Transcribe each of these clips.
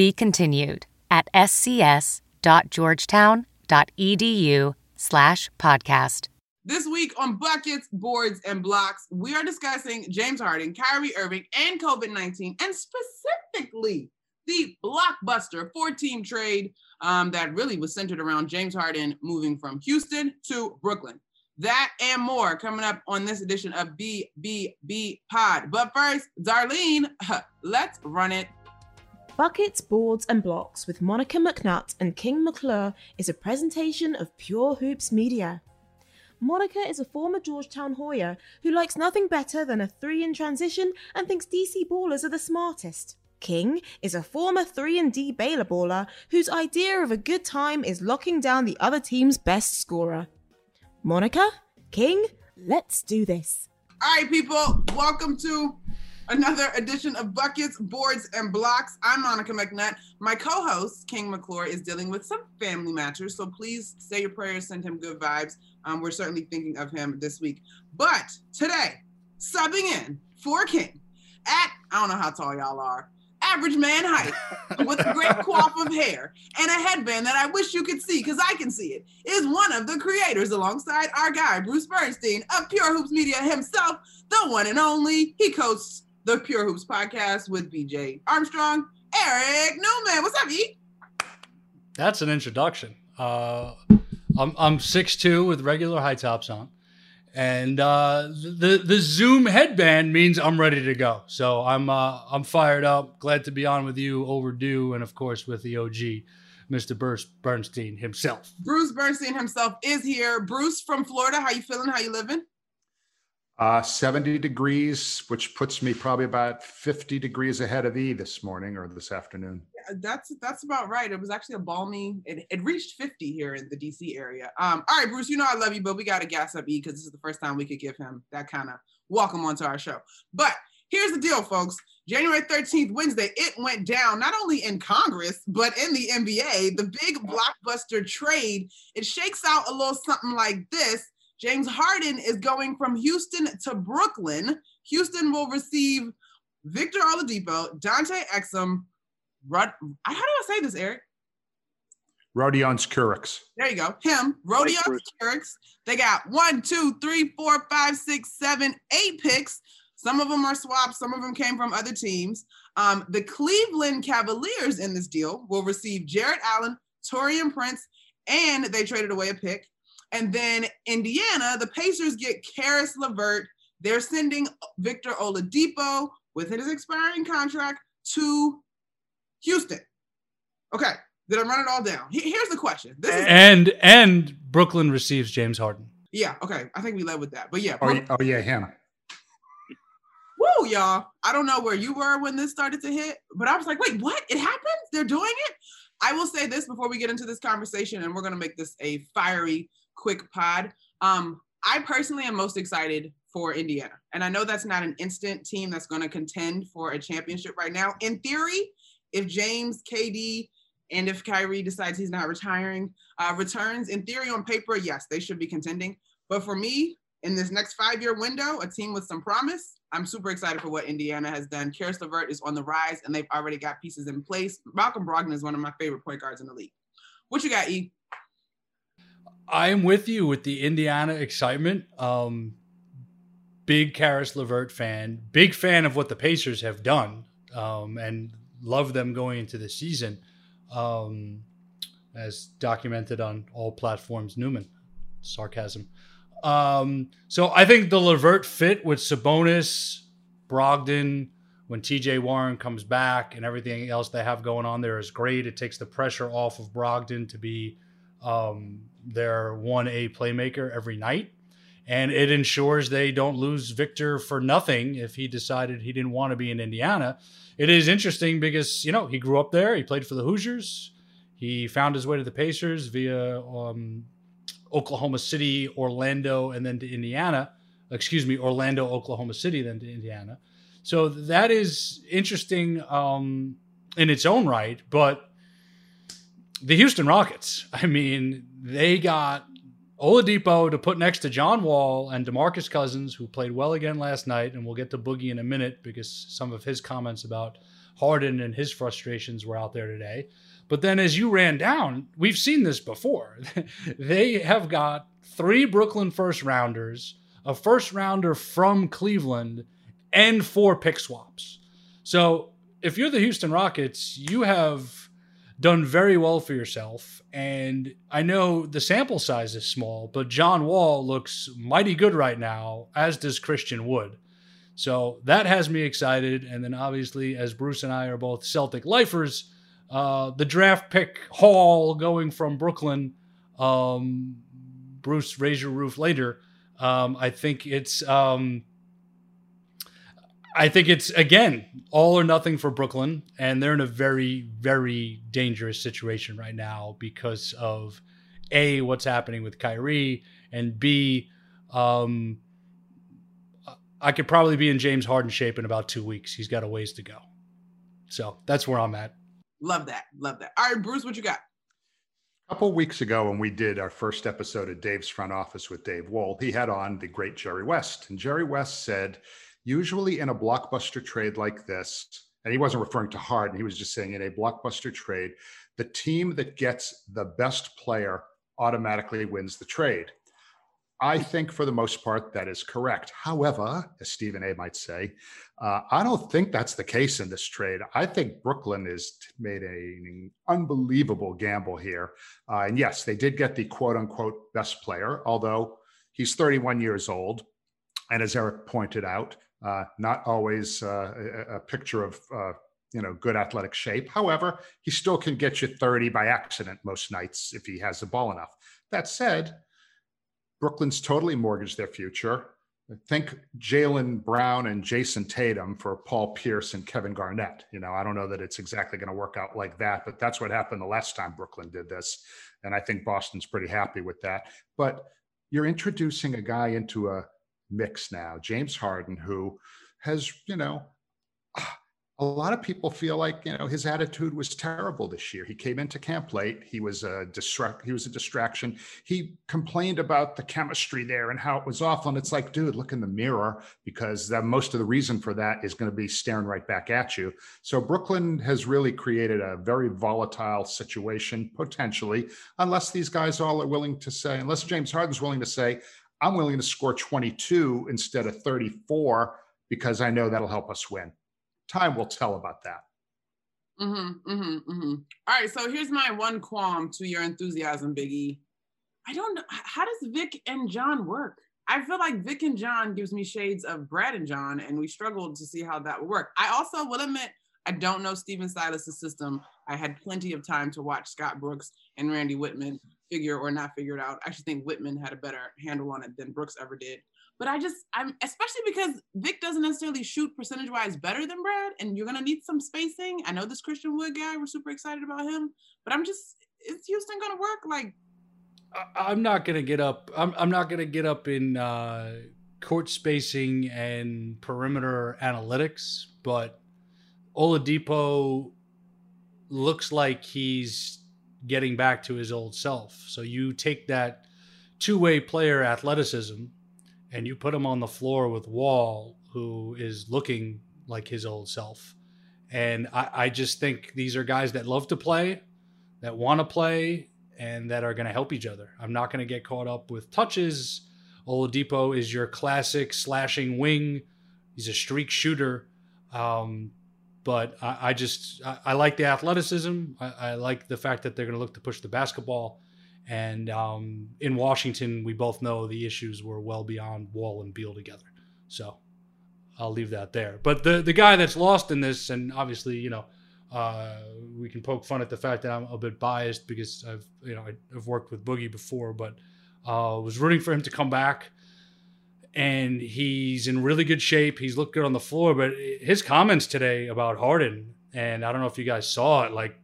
Be continued at scs.georgetown.edu slash podcast. This week on Buckets, Boards, and Blocks, we are discussing James Harden, Kyrie Irving, and COVID 19, and specifically the blockbuster four team trade um, that really was centered around James Harden moving from Houston to Brooklyn. That and more coming up on this edition of BBB Pod. But first, Darlene, let's run it. Buckets, Boards, and Blocks with Monica McNutt and King McClure is a presentation of Pure Hoops Media. Monica is a former Georgetown Hoya who likes nothing better than a three in transition and thinks DC ballers are the smartest. King is a former 3 and D Baylor baller whose idea of a good time is locking down the other team's best scorer. Monica, King, let's do this. All right, people, welcome to another edition of Buckets, Boards, and Blocks. I'm Monica McNutt. My co host, King McClure, is dealing with some family matters, so please say your prayers, send him good vibes. Um, we're certainly thinking of him this week. But today, subbing in for King at, I don't know how tall y'all are, average man height with a great coif of hair and a headband that I wish you could see because I can see it, is one of the creators alongside our guy, Bruce Bernstein of Pure Hoops Media himself, the one and only. He hosts the Pure Hoops podcast with BJ Armstrong, Eric Newman. What's up, E? That's an introduction. Uh, I'm, I'm 6'2 with regular high tops on and uh, the the Zoom headband means I'm ready to go. So I'm uh, I'm fired up. Glad to be on with you, overdue, and of course with the OG, Mr. Bruce Bernstein himself. Bruce Bernstein himself is here. Bruce from Florida. How you feeling? How you living? Uh, 70 degrees, which puts me probably about 50 degrees ahead of E this morning or this afternoon. Yeah, that's that's about right. It was actually a balmy. It, it reached 50 here in the DC area. Um, all right, Bruce, you know I love you, but we got to gas up E because this is the first time we could give him that kind of welcome onto our show. But here's the deal, folks. January 13th, Wednesday, it went down not only in Congress, but in the NBA. The big blockbuster trade. It shakes out a little something like this James Harden is going from Houston to Brooklyn. Houston will receive Victor Oladipo, Dante Exum, Rod, how do I say this, Eric? Rodion Kurucs. There you go. Him, Rodion Kurucs. They got one, two, three, four, five, six, seven, eight picks. Some of them are swaps. Some of them came from other teams. Um, the Cleveland Cavaliers in this deal will receive Jarrett Allen, Taurean Prince, and they traded away a pick. And then Indiana, the Pacers get Caris LeVert. They're sending Victor Oladipo with his expiring contract to Houston. Okay, did I run it all down? Here's the question. This is- and and Brooklyn receives James Harden. Yeah, okay. I think we led with that. But yeah. Oh, oh yeah, him. Woo, y'all. I don't know where you were when this started to hit, but I was like, wait, what? It happened? They're doing it? I will say this before we get into this conversation, and we're going to make this a fiery quick pod. Um, I personally am most excited for Indiana. And I know that's not an instant team that's going to contend for a championship right now. In theory, if James, KD, and if Kyrie decides he's not retiring, uh, returns, in theory, on paper, yes, they should be contending. But for me, in this next five year window, a team with some promise, I'm super excited for what Indiana has done. Caris LeVert is on the rise, and they've already got pieces in place. Malcolm Brogdon is one of my favorite point guards in the league. What you got, E? I'm with you with the Indiana excitement. Um, big Caris LeVert fan, big fan of what the Pacers have done, um, and love them going into the season, um, as documented on all platforms. Newman, sarcasm. Um, so I think the LeVert fit with Sabonis, Brogdon, when TJ Warren comes back, and everything else they have going on there is great. It takes the pressure off of Brogdon to be um, their 1A playmaker every night. and it ensures they don't lose Victor for nothing if he decided he didn't want to be in Indiana. It is interesting because you know he grew up there. He played for the Hoosiers. He found his way to the Pacers via um, Oklahoma City, Orlando, and then to Indiana. Excuse me, Orlando, Oklahoma City, then to Indiana. So that is interesting um, in its own right. But the Houston Rockets, I mean, they got Oladipo to put next to John Wall and DeMarcus Cousins, who played well again last night, and we'll get to Boogie in a minute because some of his comments about Harden and his frustrations were out there today. But then as you ran down, we've seen this before. they have got three Brooklyn first rounders, a first rounder from Cleveland, and four pick swaps. So if you're the Houston Rockets, you have done very well for yourself. And I know the sample size is small, but John Wall looks mighty good right now, as does Christian Wood. So that has me excited. And then obviously, as Bruce and I are both Celtic lifers, uh, the draft pick haul going from Brooklyn, um, Bruce, raise your roof later. Um, I think it's um, I think it's again all or nothing for Brooklyn, and they're in a very, very dangerous situation right now because of a what's happening with Kyrie, and b um, I could probably be in James Harden shape in about two weeks. He's got a ways to go, so that's where I'm at. Love that, love that. All right, Bruce, what you got? A couple weeks ago, when we did our first episode of Dave's Front Office with Dave Wohl, he had on the great Jerry West, and Jerry West said usually in a blockbuster trade like this, and he wasn't referring to Harden, he was just saying in a blockbuster trade, the team that gets the best player automatically wins the trade. I think for the most part that is correct. However, as Stephen A might say, uh, I don't think that's the case in this trade. I think Brooklyn has made an unbelievable gamble here. Uh, and yes, they did get the quote unquote best player, although he's 31 years old. And as Eric pointed out, uh, not always uh, a, a, picture of uh, you know good athletic shape. However, he still can get you 30 by accident most nights if he has the ball enough. That said, Brooklyn's totally mortgaged their future. Think Jaylen Brown and Jayson Tatum for Paul Pierce and Kevin Garnett. You know, I don't know that it's exactly going to work out like that, but that's what happened the last time Brooklyn did this. And I think Boston's pretty happy with that. But you're introducing a guy into a mix now. James Harden, who has, you know, a lot of people feel like you know his attitude was terrible this year. He came into camp late. He was a distract. He was a distraction. He complained about the chemistry there and how it was awful. And it's like, dude, look in the mirror because that most of the reason for that is going to be staring right back at you. So Brooklyn has really created a very volatile situation potentially, unless these guys all are willing to say, unless James Harden's willing to say, I'm willing to score 22 instead of 34 because I know that'll help us win. Time will tell about that. Mm-hmm, mm-hmm, mm-hmm. All right, so here's my one qualm to your enthusiasm, Biggie. I don't know how does Vic and John work. I feel like Vic and John gives me shades of Brad and John, and we struggled to see how that would work. I also will admit I don't know Stephen Silas's system. I had plenty of time to watch Scott Brooks and Randy Wittman figure or not figure it out. I actually think Wittman had a better handle on it than Brooks ever did. But I just, I'm especially because Vic doesn't necessarily shoot percentage wise better than Brad, and you're gonna need some spacing. I know this Christian Wood guy, we're super excited about him, but I'm just, is Houston gonna work? Like, I'm not gonna get up. I'm, I'm not gonna get up in uh, court spacing and perimeter analytics, but Oladipo looks like he's getting back to his old self. So you take that two way player athleticism and you put him on the floor with Wall, who is looking like his old self. And I, I just think these are guys that love to play, that want to play, and that are going to help each other. I'm not going to get caught up with touches. Oladipo is your classic slashing wing. He's a streak shooter. Um, but I, I just I, I, like the athleticism. I, I, like the fact that they're going to look to push the basketball. And um, in Washington, we both know the issues were well beyond Wall and Beal together. So I'll leave that there. But the the guy that's lost in this, and obviously, you know, uh, we can poke fun at the fact that I'm a bit biased because I've you know I've worked with Boogie before, but uh, was rooting for him to come back. And he's in really good shape. He's looked good on the floor, but his comments today about Harden, and I don't know if you guys saw it, like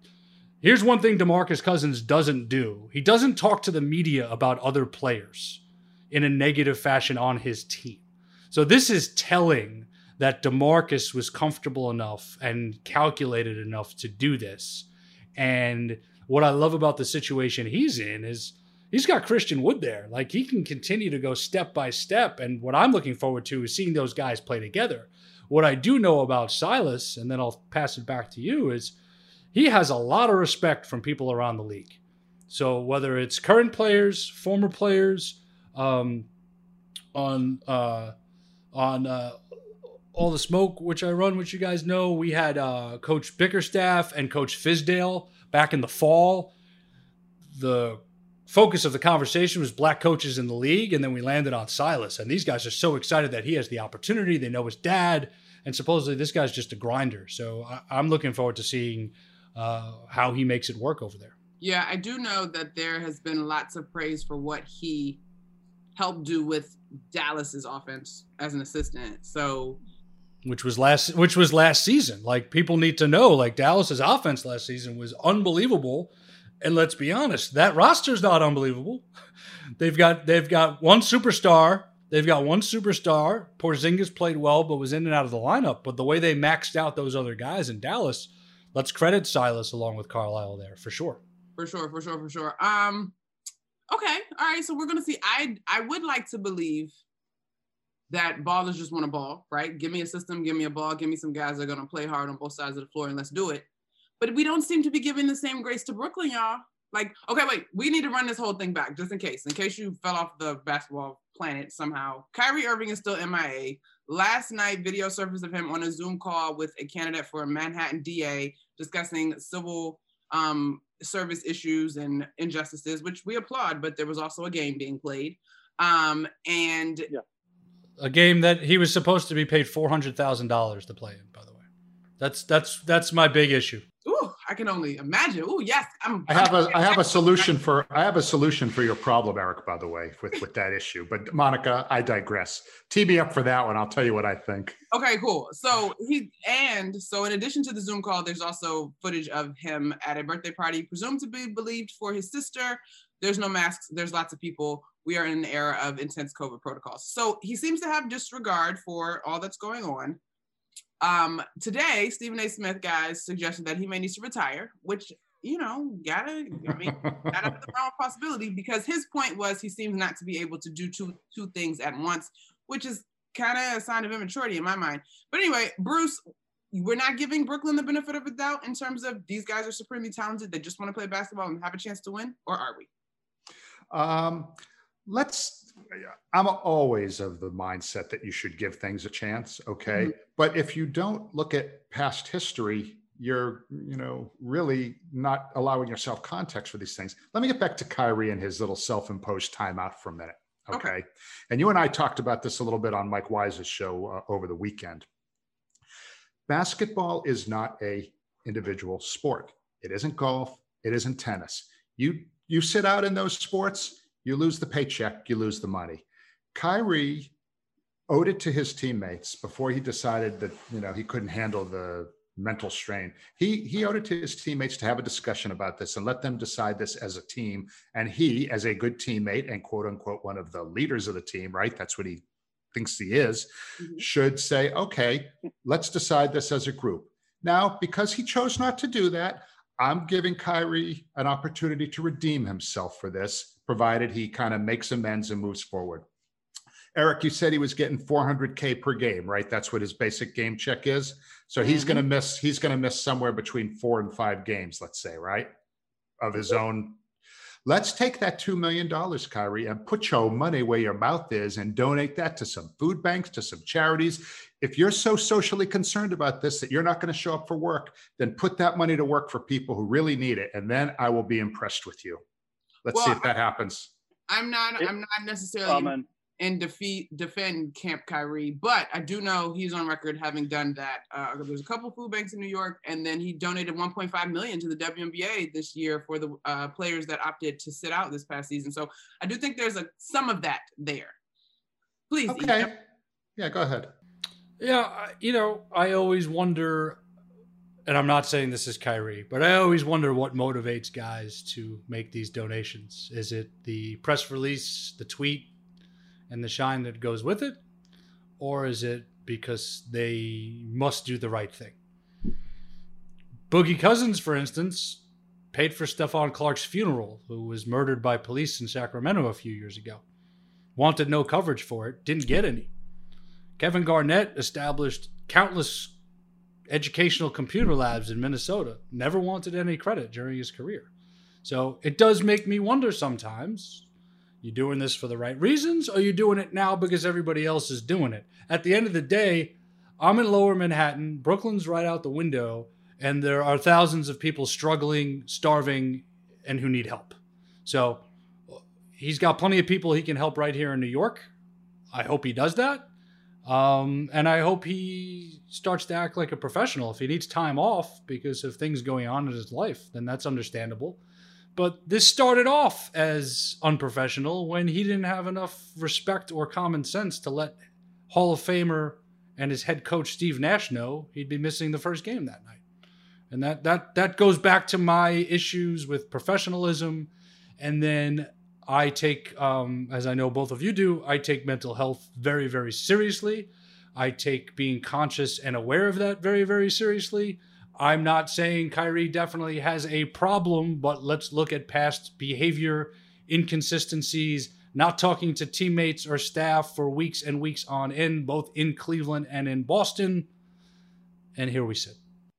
here's one thing DeMarcus Cousins doesn't do. He doesn't talk to the media about other players in a negative fashion on his team. So this is telling that DeMarcus was comfortable enough and calculated enough to do this. And what I love about the situation he's in is he's got Christian Wood there. Like he can continue to go step by step. And what I'm looking forward to is seeing those guys play together. What I do know about Silas, and then I'll pass it back to you, is he has a lot of respect from people around the league. So whether it's current players, former players, um, on uh, on uh, all the smoke, which I run, which you guys know, we had uh, Coach Bickerstaff and Coach Fizdale back in the fall. The focus of the conversation was black coaches in the league, and then we landed on Silas. And these guys are so excited that he has the opportunity. They know his dad, and supposedly this guy's just a grinder. So I, am looking forward to seeing uh, how he makes it work over there. Yeah, I do know that there has been lots of praise for what he helped do with Dallas's offense as an assistant. So which was last which was last season. Like people need to know like Dallas's offense last season was unbelievable. And let's be honest, that roster's not unbelievable. They've got they've got one superstar. They've got one superstar. Porzingis played well, but was in and out of the lineup. But the way they maxed out those other guys in Dallas, let's credit Silas along with Carlisle there for sure. For sure, for sure, for sure. Um, okay, all right. So we're gonna see. I I would like to believe that ballers just want a ball, right? Give me a system, give me a ball, give me some guys that are gonna play hard on both sides of the floor, and let's do it. But we don't seem to be giving the same grace to Brooklyn, y'all. Like, okay, wait, we need to run this whole thing back just in case, in case you fell off the basketball planet somehow. Kyrie Irving is still MIA. Last night, video surfaced of him on a Zoom call with a candidate for a Manhattan DA discussing civil um, service issues and injustices, which we applaud, but there was also a game being played. Um, and yeah. a game that he was supposed to be paid four hundred thousand dollars to play in. By the way, that's that's that's my big issue. Ooh, I can only imagine. Ooh, yes, I'm. I have a I have a solution for I have a solution for your problem, Eric. By the way, with with that issue. But Monica, I digress. Tee me up for that one. I'll tell you what I think. Okay, cool. So he and so in addition to the Zoom call, there's also footage of him at a birthday party, presumed to be believed for his sister. There's no masks. There's lots of people. We are in an era of intense COVID protocols. So he seems to have disregard for all that's going on. Um, today, Stephen A. Smith, guys, suggested that he may need to retire, which you know, gotta, I mean, gotta the realm of possibility because his point was he seems not to be able to do two two things at once, which is kind of a sign of immaturity in my mind. But anyway, Bruce, we're not giving Brooklyn the benefit of the doubt in terms of these guys are supremely talented. They just want to play basketball and have a chance to win, or are we? Um, let's I'm always of the mindset that you should give things a chance. Okay. Mm-hmm. But if you don't look at past history, you're, you know, really not allowing yourself context for these things. Let me get back to Kyrie and his little self imposed timeout for a minute. Okay? okay. And you and I talked about this a little bit on Mike Wise's show uh, over the weekend. Basketball is not a individual sport. It isn't golf. It isn't tennis. You you sit out in those sports you lose the paycheck, you lose the money. Kyrie owed it to his teammates before he decided that you know he couldn't handle the mental strain. He he owed it to his teammates to have a discussion about this and let them decide this as a team. And he, as a good teammate and quote unquote one of the leaders of the team, right? That's what he thinks he is, mm-hmm. should say, okay, let's decide this as a group. Now, because he chose not to do that, I'm giving Kyrie an opportunity to redeem himself for this provided he kind of makes amends and moves forward. Eric, you said he was getting 400k per game, right? That's what his basic game check is. So he's mm-hmm. going to miss he's going to miss somewhere between 4 and 5 games, let's say, right? Of his own Let's take that $2 million, Kyrie, and put your money where your mouth is and donate that to some food banks, to some charities. If you're so socially concerned about this that you're not going to show up for work, then put that money to work for people who really need it. And then I will be impressed with you. Let's well, see if that happens. I'm not. I'm not necessarily in, in defeat defend Camp Kyrie, but I do know he's on record having done that. Uh, there's a couple food banks in New York, and then he donated 1.5 million to the WNBA this year for the uh, players that opted to sit out this past season. So I do think there's a some of that there. Please. Okay. Ethan. Yeah, go ahead. Yeah, you know, I always wonder, and I'm not saying this is Kyrie, but I always wonder what motivates guys to make these donations. Is it the press release, the tweet, and the shine that goes with it? Or is it because they must do the right thing? Boogie Cousins, for instance, paid for Stephon Clark's funeral, who was murdered by police in Sacramento a few years ago. Wanted no coverage for it, didn't get any. Kevin Garnett established countless educational computer labs in Minnesota, never wanted any credit during his career. So it does make me wonder sometimes you doing this for the right reasons or you doing it now because everybody else is doing it? At the end of the day, I'm in lower Manhattan, Brooklyn's right out the window, and there are thousands of people struggling, starving, and who need help. So uh, he's got plenty of people he can help right here in New York. I hope he does that. Um, and I hope he starts to act like a professional. If he needs time off because of things going on in his life, then that's understandable. But this started off as unprofessional when he didn't have enough respect or common sense to let Hall of Famer and his head coach Steve Nash know he'd be missing the first game that night. And that that that goes back to my issues with professionalism. And then I take, um, as I know both of you do, I take mental health very, very seriously. I take being conscious and aware of that very, very seriously. I'm not saying Kyrie definitely has a problem, but let's look at past behavior, inconsistencies, not talking to teammates or staff for weeks and weeks on end, both in Cleveland and in Boston. And here we sit.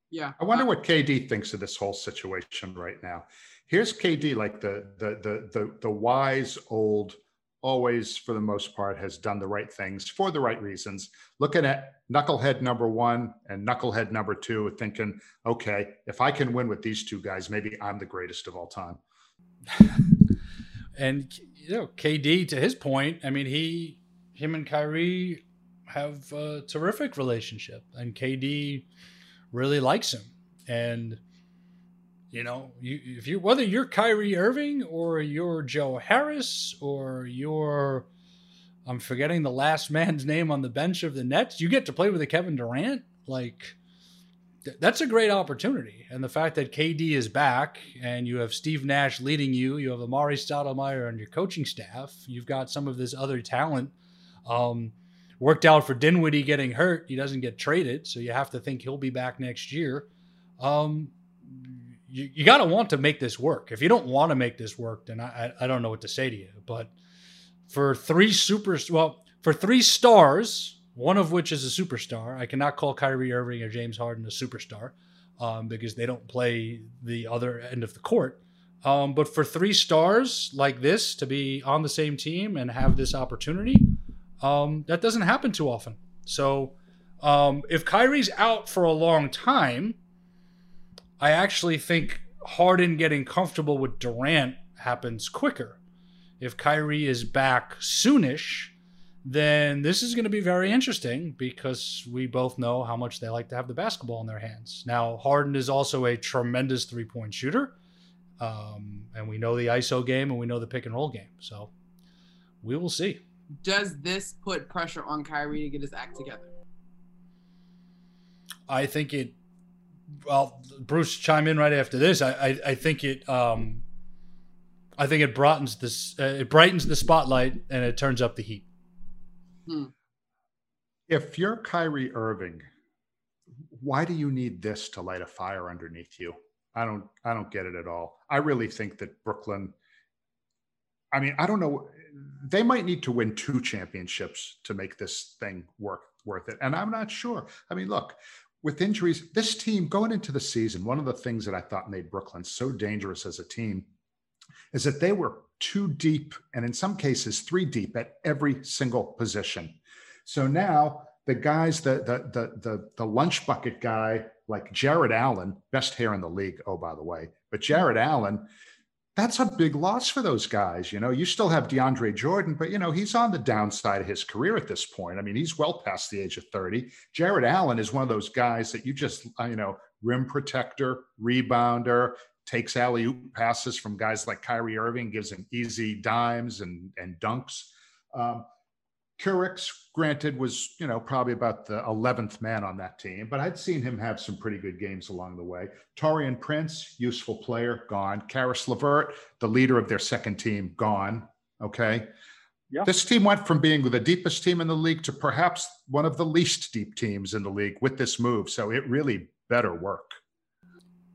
Yeah. I wonder what KD thinks of this whole situation right now. Here's KD, like the the the the the wise old, always for the most part has done the right things for the right reasons. Looking at knucklehead number one and knucklehead number two, thinking, okay, if I can win with these two guys, maybe I'm the greatest of all time. And you know, KD to his point, I mean, he him and Kyrie have a terrific relationship, and KD really likes him. And you know, you if you whether you're Kyrie Irving or you're Joe Harris or you're I'm forgetting the last man's name on the bench of the Nets, you get to play with a Kevin Durant. Like th- that's a great opportunity. And the fact that KD is back and you have Steve Nash leading you, you have Amar'e Stoudemire on your coaching staff, you've got some of this other talent. Um, worked out for Dinwiddie getting hurt. He doesn't get traded, so you have to think he'll be back next year. Um, you, you got to want to make this work. If you don't want to make this work, then I, I, I don't know what to say to you. But for three super, well, for three stars, one of which is a superstar, I cannot call Kyrie Irving or James Harden a superstar um, because they don't play the other end of the court. Um, but for three stars like this to be on the same team and have this opportunity, um, that doesn't happen too often. So um, if Kyrie's out for a long time, I actually think Harden getting comfortable with Durant happens quicker. If Kyrie is back soonish, then this is going to be very interesting because we both know how much they like to have the basketball in their hands. Now, Harden is also a tremendous three point shooter. Um, and we know the ISO game and we know the pick and roll game. So we will see. Does this put pressure on Kyrie to get his act together? I think it. Well, Bruce, chime in right after this. I, I, I think it. Um, I think it brightens this. Uh, it brightens the spotlight and it turns up the heat. If you're Kyrie Irving, why do you need this to light a fire underneath you? I don't I don't get it at all. I really think that Brooklyn I mean, I don't know they might need to win two championships to make this thing work worth it. And I'm not sure. I mean, look, with injuries, this team going into the season, one of the things that I thought made Brooklyn so dangerous as a team is that they were two deep and in some cases three deep at every single position. So now the guys, the the the the, the lunch bucket guy like Jarrett Allen, best hair in the league. Oh, by the way, but Jarrett Allen, that's a big loss for those guys. You know, you still have DeAndre Jordan, but you know he's on the downside of his career at this point. I mean, he's well past the age of thirty. Jarrett Allen is one of those guys that you just you know rim protector, rebounder, takes alley oop passes from guys like Kyrie Irving, gives him easy dimes and and dunks. Um, Kurucs, granted, was you know probably about the eleventh man on that team, but I'd seen him have some pretty good games along the way. Taurean Prince, useful player, gone. Caris LeVert, the leader of their second team, gone. Okay. Yeah. This team went from being the deepest team in the league to perhaps one of the least deep teams in the league with this move. So it really better work.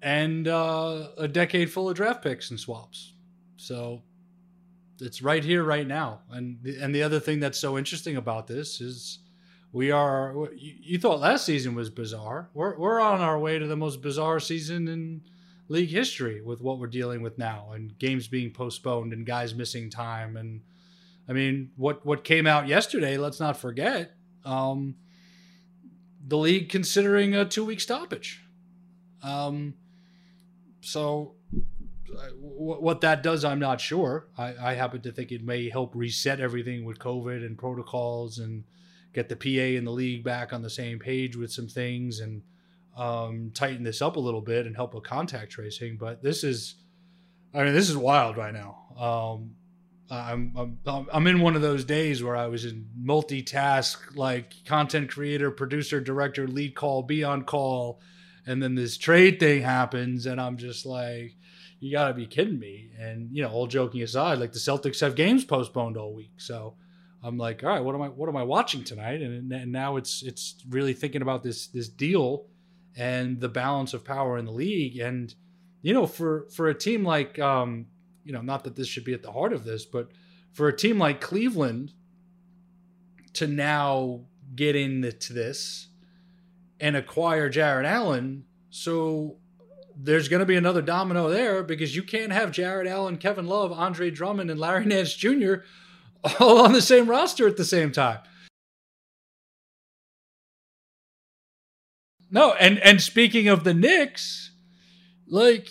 And uh, a decade full of draft picks and swaps. So it's right here, right now. And and the other thing that's so interesting about this is we are. You, thought last season was bizarre. We're we're on our way to the most bizarre season in league history with what we're dealing with now, and games being postponed, and guys missing time, and I mean what what came out yesterday. Let's not forget. Um, the league considering a two week stoppage. Um, so what that does, I'm not sure. I, I, happen to think it may help reset everything with COVID and protocols and get the PA and the league back on the same page with some things and um, tighten this up a little bit and help with contact tracing. But this is, I mean, this is wild right now. Um, I'm, I'm I'm in one of those days where I was in multitask, like content creator, producer, director, lead call, be on call, and then this trade thing happens, and I'm just like you got to be kidding me. And you know, all joking aside, like the Celtics have games postponed all week, so I'm like, all right, what am I what am I watching tonight? And, and now it's it's really thinking about this this deal and the balance of power in the league. And you know, for for a team like um, you know, not that this should be at the heart of this, but for a team like Cleveland to now get into this and acquire Jarrett Allen, so there's going to be another domino there because you can't have Jarrett Allen, Kevin Love, Andre Drummond, and Larry Nance Jr. all on the same roster at the same time. No, and and speaking of the Knicks, like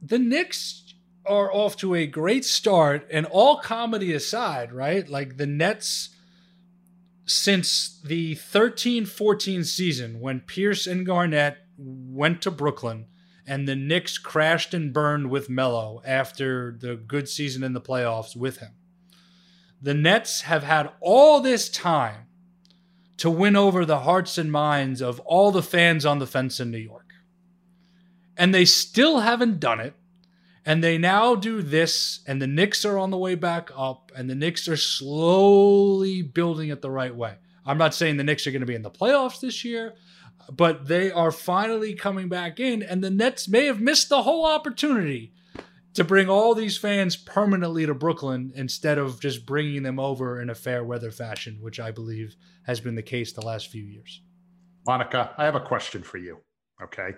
the Knicks are off to a great start, and all comedy aside, right? Like the Nets since the 13-14 season when Pierce and Garnett went to Brooklyn, and the Knicks crashed and burned with Melo after the good season in the playoffs with him. The Nets have had all this time to win over the hearts and minds of all the fans on the fence in New York. And they still haven't done it. And they now do this, and the Knicks are on the way back up, and the Knicks are slowly building it the right way. I'm not saying the Knicks are going to be in the playoffs this year but they are finally coming back in, and the Nets may have missed the whole opportunity to bring all these fans permanently to Brooklyn instead of just bringing them over in a fair weather fashion, which I believe has been the case the last few years. Monica, I have a question for you. Okay.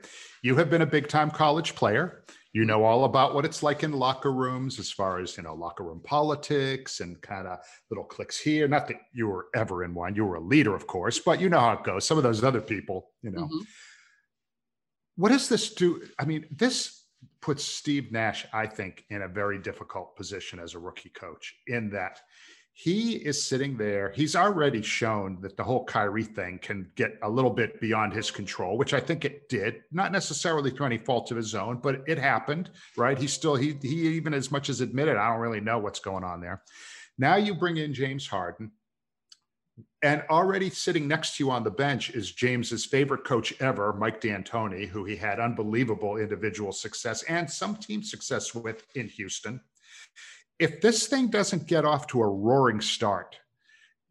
You have been a big time college player you know all about what it's like in locker rooms as far as you know locker room politics and kind of little clicks here. Not that you were ever in one. You were a leader of course but you know how it goes. Some of those other people you know. Mm-hmm. what does this do? I mean this puts steve nash i think in a very difficult position as a rookie coach in that he is sitting there. He's already shown that the whole Kyrie thing can get a little bit beyond his control, which I think it did. Not necessarily through any fault of his own, but it happened, right? He still he he even as much as admitted, I don't really know what's going on there. Now you bring in James Harden, and already sitting next to you on the bench is James's favorite coach ever, Mike D'Antoni, who he had unbelievable individual success and some team success with in Houston if this thing doesn't get off to a roaring start,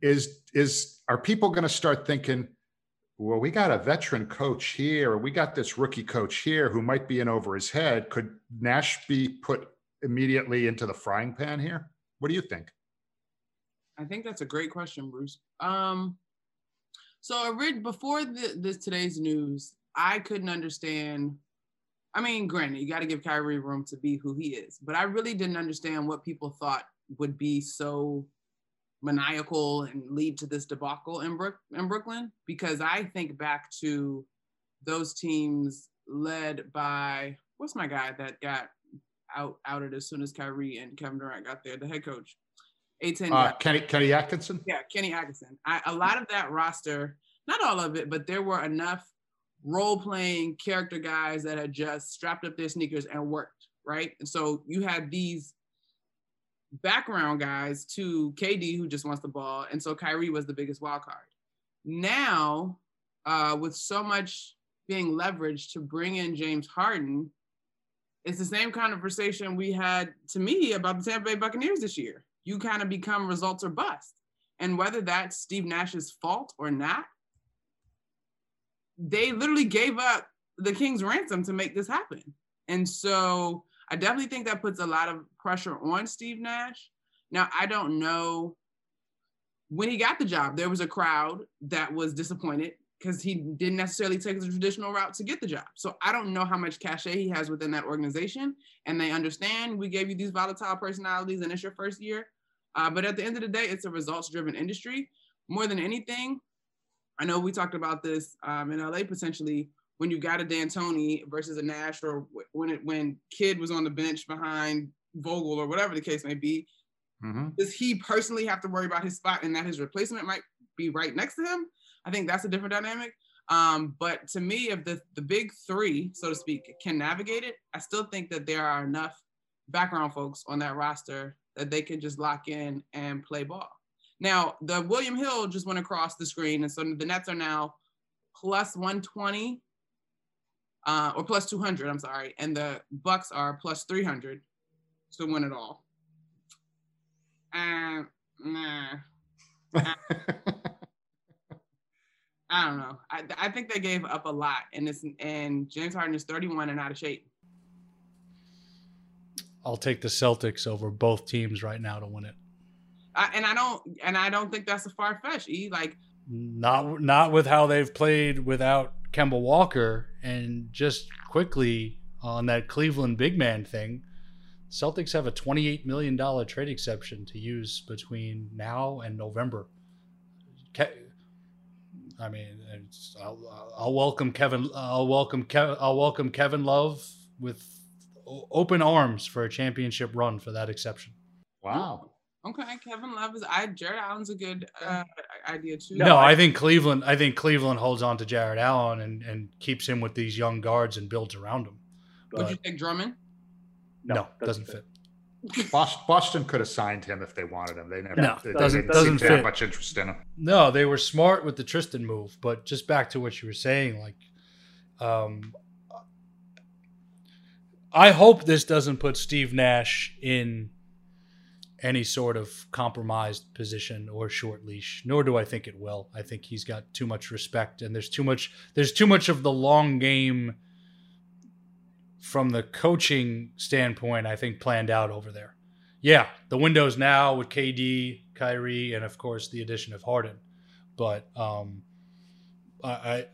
is is are people going to start thinking, well, we got a veteran coach here, we got this rookie coach here who might be in over his head. Could Nash be put immediately into the frying pan here? What do you think? I think that's a great question, Bruce. Um, so I read before the, this today's news, I couldn't understand I mean, granted, you got to give Kyrie room to be who he is, but I really didn't understand what people thought would be so maniacal and lead to this debacle in, Brook, in Brooklyn because I think back to those teams led by what's my guy that got out outed as soon as Kyrie and Kevin Durant got there, the head coach. A10 uh, Kenny Kenny Atkinson. Yeah, Kenny Atkinson. I, a lot of that roster, not all of it, but there were enough role playing character guys that had just strapped up their sneakers and worked, right? And so you had these background guys to KD, who just wants the ball, and so Kyrie was the biggest wild card. Now, uh, with so much being leveraged to bring in James Harden, it's the same conversation we had to me about the Tampa Bay Buccaneers this year. You kind of become results or bust. And whether that's Steve Nash's fault or not, they literally gave up the King's ransom to make this happen. And so I definitely think that puts a lot of pressure on Steve Nash. Now, I don't know when he got the job, there was a crowd that was disappointed because he didn't necessarily take the traditional route to get the job. So I don't know how much cachet he has within that organization. And they understand we gave you these volatile personalities and it's your first year. Uh, but at the end of the day, it's a results driven industry. More than anything, I know we talked about this um, in LA potentially when you got a D'Antoni versus a Nash, or when it when Kidd was on the bench behind Vogel or whatever the case may be. Mm-hmm. Does he personally have to worry about his spot and that his replacement might be right next to him? I think that's a different dynamic. Um, but to me, if the the big three, so to speak, can navigate it, I still think that there are enough background folks on that roster that they can just lock in and play ball. Now, the William Hill just went across the screen, and so the Nets are now plus 120 uh, or plus 200. I'm sorry, and the Bucks are plus 300 to win it all. And nah. I don't know. I, I think they gave up a lot, and this and James Harden is 31 and out of shape. I'll take the Celtics over both teams right now to win it. I, and I don't and I don't think that's a far fetch. E like not not with how they've played without Kemba Walker, and just quickly on that Cleveland big man thing. Celtics have a $28 million trade exception to use between now and November. I mean, I'll, I'll, welcome Kevin. I'll welcome Kevin. I'll welcome Kevin Love with open arms for a championship run for that exception. Wow. Okay, Kevin Love is. I Jarrett Allen's a good uh, idea too. No, I think Cleveland. I think Cleveland holds on to Jarrett Allen and and keeps him with these young guards and builds around him. Would you take Drummond? No, no doesn't, fit. fit. Boston could have signed him if they wanted him. They never. No, they, doesn't doesn't fit. much interest in him. No, they were smart with the Tristan move, but just back to what you were saying, like, um, I hope this doesn't put Steve Nash in any sort of compromised position or short leash nor do i think it will. I think he's got too much respect and there's too much there's too much of the long game from the coaching standpoint i think planned out over there. Yeah the windows now with kd kyrie and of course the addition of harden. But um i, I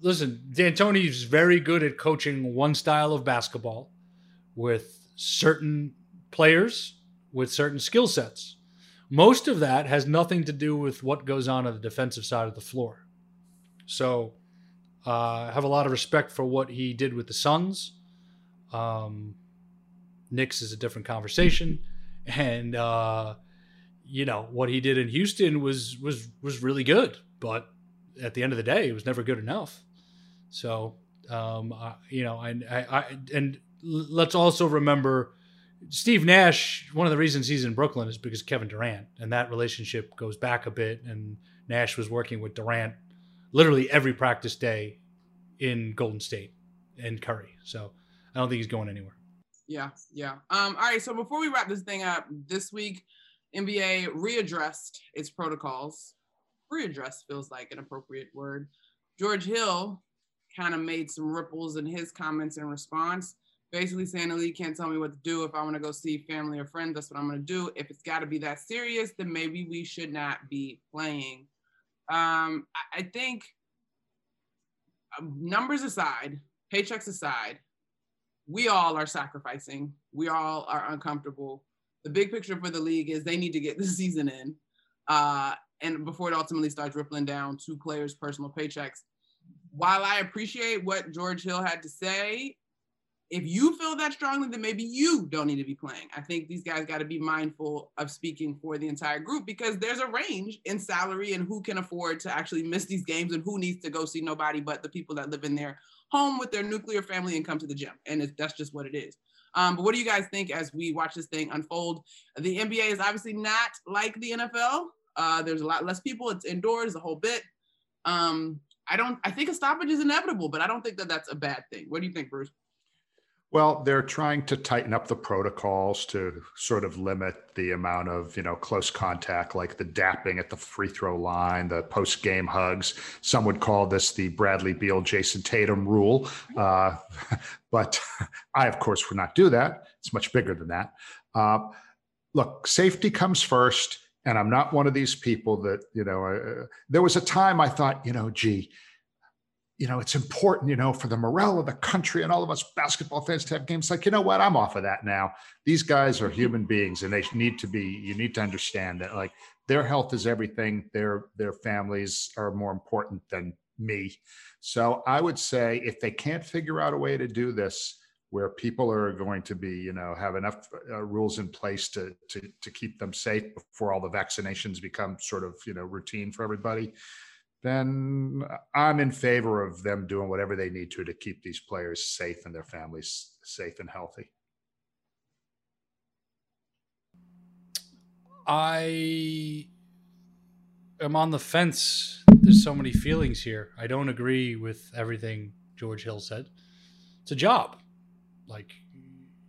listen d'antoni is very good at coaching one style of basketball with certain players with certain skill sets. Most of that has nothing to do with what goes on on the defensive side of the floor. So uh, I have a lot of respect for what he did with the Suns. Um, Knicks is a different conversation, and uh, you know what he did in Houston was was was really good, but at the end of the day, it was never good enough. So um, you know, I, I, I and let's also remember Steve Nash, one of the reasons he's in Brooklyn is because Kevin Durant, and that relationship goes back a bit. And Nash was working with Durant literally every practice day in Golden State and Curry. So I don't think he's going anywhere. Yeah, yeah. Um, all right. So before we wrap this thing up, this week NBA readdressed its protocols. Readdress feels like an appropriate word. George Hill kind of made some ripples in his comments in response basically saying league can't tell me what to do. If I want to go see family or friends, that's what I'm going to do. If it's got to be that serious, then maybe we should not be playing. Um, I, I think um, numbers aside, paychecks aside, we all are sacrificing. We all are uncomfortable. The big picture for the league is they need to get the season in, uh, and before it ultimately starts rippling down to players' personal paychecks. While I appreciate what George Hill had to say, if you feel that strongly, then maybe you don't need to be playing. I think these guys got to be mindful of speaking for the entire group because there's a range in salary and who can afford to actually miss these games and who needs to go see nobody but the people that live in their home with their nuclear family and come to the gym. And that's just what it is. Um, but what do you guys think as we watch this thing unfold? The NBA is obviously not like the NFL. Uh, there's a lot less people. It's indoors, a whole bit. Um, I don't. I think a stoppage is inevitable, but I don't think that that's a bad thing. What do you think, Bruce? Well, they're trying to tighten up the protocols to sort of limit the amount of, you know, close contact, like the dapping at the free throw line, the post game hugs. Some would call this the Bradley Beal, Jayson Tatum rule. Uh, but I, of course, would not do that. It's much bigger than that. Uh, look, safety comes first. And I'm not one of these people that, you know, uh, there was a time I thought, you know, gee, you know, it's important, you know, for the morale of the country and all of us basketball fans to have games. Like, you know what? I'm off of that now. These guys are human beings and they need to be, you need to understand that like their health is everything. Their, their families are more important than me. So I would say if they can't figure out a way to do this, where people are going to be, you know, have enough uh, rules in place to, to to keep them safe before all the vaccinations become sort of, you know, routine for everybody, then I'm in favor of them doing whatever they need to to keep these players safe and their families safe and healthy. I am on the fence. There's so many feelings here. I don't agree with everything George Hill said. It's a job like,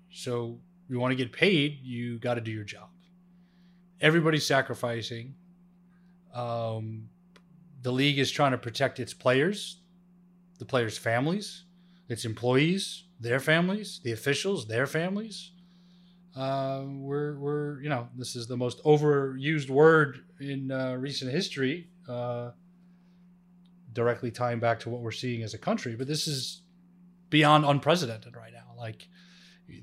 so you want to get paid, you got to do your job. Everybody's sacrificing. Um, the league is trying to protect its players, the players' families, its employees, their families, the officials, their families. Uh, we're, we're, you know, this is the most overused word in uh, recent history, uh, directly tying back to what we're seeing as a country. But this is beyond unprecedented right now. Like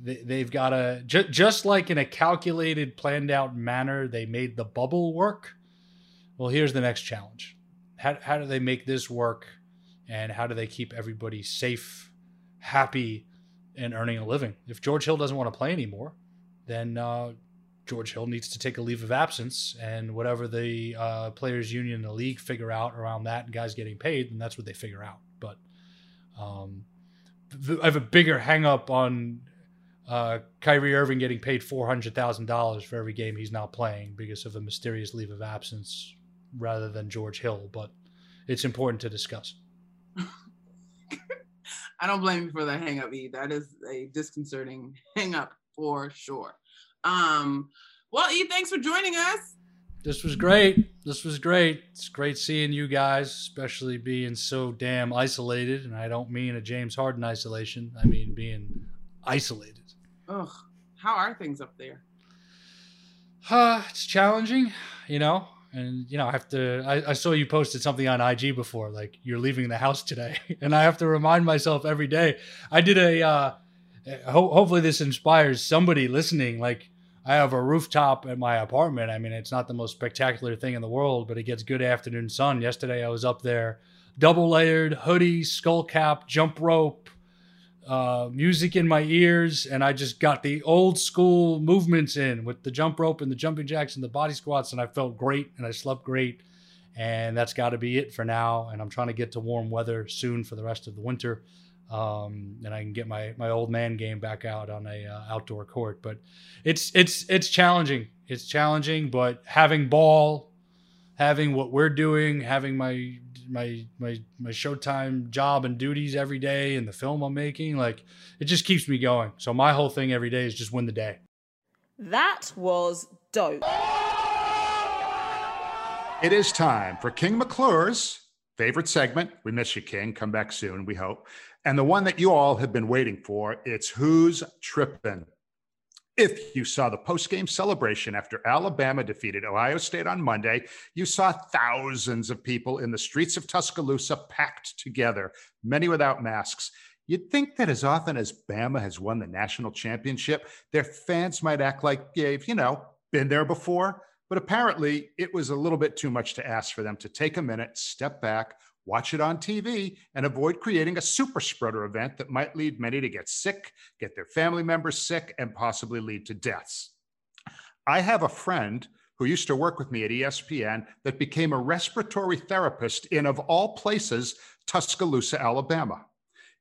they, have got to ju- just like in a calculated, planned out manner, they made the bubble work. Well, here's the next challenge: how how do they make this work, and how do they keep everybody safe, happy, and earning a living? If George Hill doesn't want to play anymore, then uh, George Hill needs to take a leave of absence, and whatever the uh, players' union, and the league figure out around that, and guys getting paid, then that's what they figure out. But um, I have a bigger hangup on uh, Kyrie Irving getting paid four hundred thousand dollars for every game he's not playing because of a mysterious leave of absence, rather than George Hill. But it's important to discuss. I don't blame you for the hang up, E. That is a disconcerting hang up for sure. Um, well, E, thanks for joining us this was great. This was great. It's great seeing you guys, especially being so damn isolated. And I don't mean a James Harden isolation. I mean being isolated. Ugh. How are things up there? Uh, it's challenging, you know. And you know, I have to. I, I saw you posted something on IG before, like you're leaving the house today, and I have to remind myself every day. I did a. Uh, ho- hopefully, this inspires somebody listening. Like I have a rooftop at my apartment. I mean, it's not the most spectacular thing in the world, but it gets good afternoon sun. Yesterday, I was up there, double layered hoodie, skull cap, jump rope, uh, music in my ears, and I just got the old school movements in with the jump rope and the jumping jacks and the body squats, and I felt great and I slept great. And that's got to be it for now. And I'm trying to get to warm weather soon for the rest of the winter um, and I can get my my old man game back out on a uh, outdoor court. But it's it's it's challenging. It's challenging, but having ball, having what we're doing, having my my my my Showtime job and duties every day, and the film I'm making, like it just keeps me going. So my whole thing every day is just win the day. That was dope. It is time for King McClure's favorite segment. We miss you, King. Come back soon, we hope. And the one that you all have been waiting for, it's Who's Trippin'? If you saw the post-game celebration after Alabama defeated Ohio State on Monday, you saw thousands of people in the streets of Tuscaloosa packed together, many without masks. You'd think that as often as Bama has won the national championship, their fans might act like they've, you know, been there before. But apparently, it was a little bit too much to ask for them to take a minute, step back, watch it on TV, and avoid creating a super spreader event that might lead many to get sick, get their family members sick, and possibly lead to deaths. I have a friend who used to work with me at ESPN that became a respiratory therapist in, of all places, Tuscaloosa, Alabama.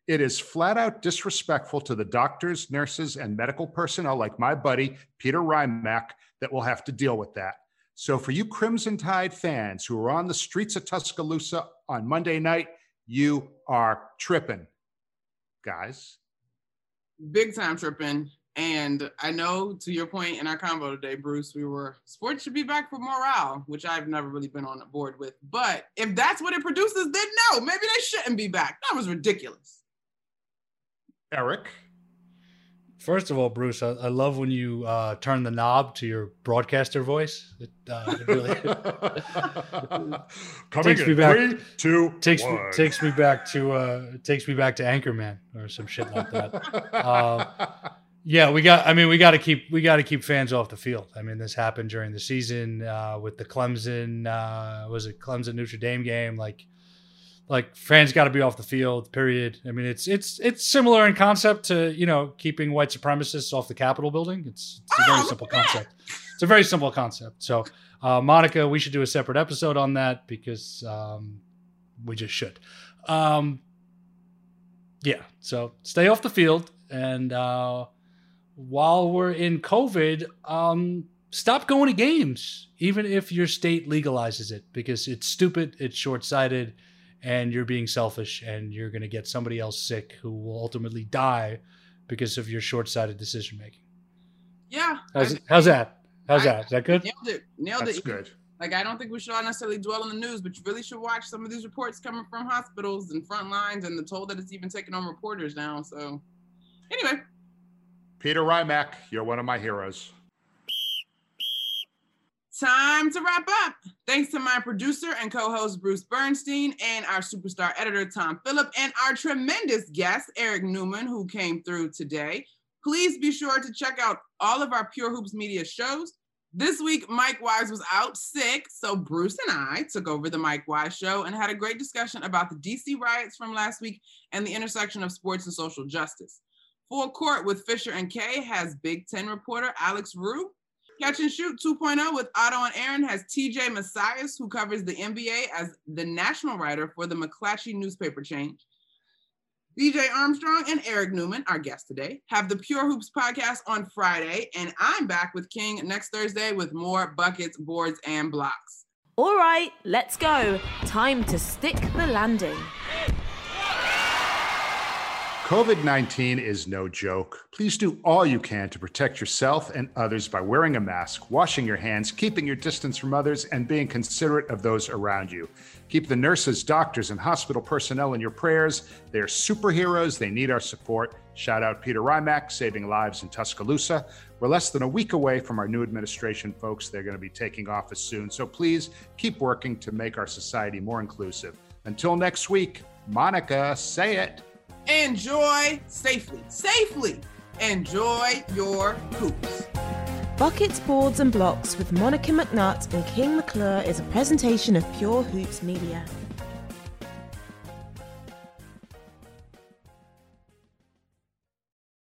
It is flat out disrespectful to the doctors, nurses, and medical personnel like my buddy, Peter Rymack, that will have to deal with that. So, for you Crimson Tide fans who are on the streets of Tuscaloosa on Monday night, you are tripping, guys. Big time tripping. And I know to your point in our combo today, Bruce, we were sports should be back for morale, which I've never really been on board with. But if that's what it produces, then no, maybe they shouldn't be back. That was ridiculous. Eric. First of all, Bruce, I, I love when you uh, turn the knob to your broadcaster voice. It, uh, it really Coming takes in me back. three, two, takes me, takes me back to uh, takes me back to Anchorman or some shit like that. Uh, Yeah, we got. I mean, we got to keep we got to keep fans off the field. I mean, this happened during the season uh, with the Clemson uh, was it Clemson Notre Dame game. Like, like fans got to be off the field. Period. I mean, it's it's it's similar in concept to you know keeping white supremacists off the Capitol building. It's it's a very Oh, simple look at that. concept. It's a very simple concept. So, uh, Monica, we should do a separate episode on that because um, we just should. Um, yeah. So stay off the field and. Uh, while we're in COVID, um, stop going to games, even if your state legalizes it, because it's stupid, it's short sighted, and you're being selfish, and you're going to get somebody else sick who will ultimately die because of your short sighted decision making. Yeah. How's, I- how's that? How's I- that? Is that good? Nailed it. Nailed That's it. good. Like I don't think we should all necessarily dwell on the news, but you really should watch some of these reports coming from hospitals and front lines and the toll that it's even taking on reporters now. So anyway, Peter Rymack, you're one of my heroes. Time to wrap up. Thanks to my producer and co-host Bruce Bernstein and our superstar editor Tom Phillip and our tremendous guest Eric Newman who came through today. Please be sure to check out all of our Pure Hoops Media shows. This week, Mike Wise was out sick, so Bruce and I took over the Mike Wise show and had a great discussion about the DC riots from last week and the intersection of sports and social justice. Full Court with Fisher and Kay has Big Ten reporter Alex Rue. Catch and Shoot 2.0 with Otto and Aaron has TJ Messias, who covers the NBA as the national writer for the McClatchy newspaper chain. DJ Armstrong and Eric Newman, our guests today, have the Pure Hoops podcast on Friday, and I'm back with King next Thursday with more buckets, boards, and blocks. All right, let's go. Time to stick the landing. COVID 19 is no joke. Please do all you can to protect yourself and others by wearing a mask, washing your hands, keeping your distance from others, and being considerate of those around you. Keep the nurses, doctors, and hospital personnel in your prayers. They're superheroes. They need our support. Shout out Peter Rymack, saving lives in Tuscaloosa. We're less than a week away from our new administration, folks. They're going to be taking office soon. So please keep working to make our society more inclusive. Until next week, Monica, say it. Enjoy safely, safely enjoy your hoops. Buckets, Boards and Blocks with Monica McNutt and King McClure is a presentation of Pure Hoops Media.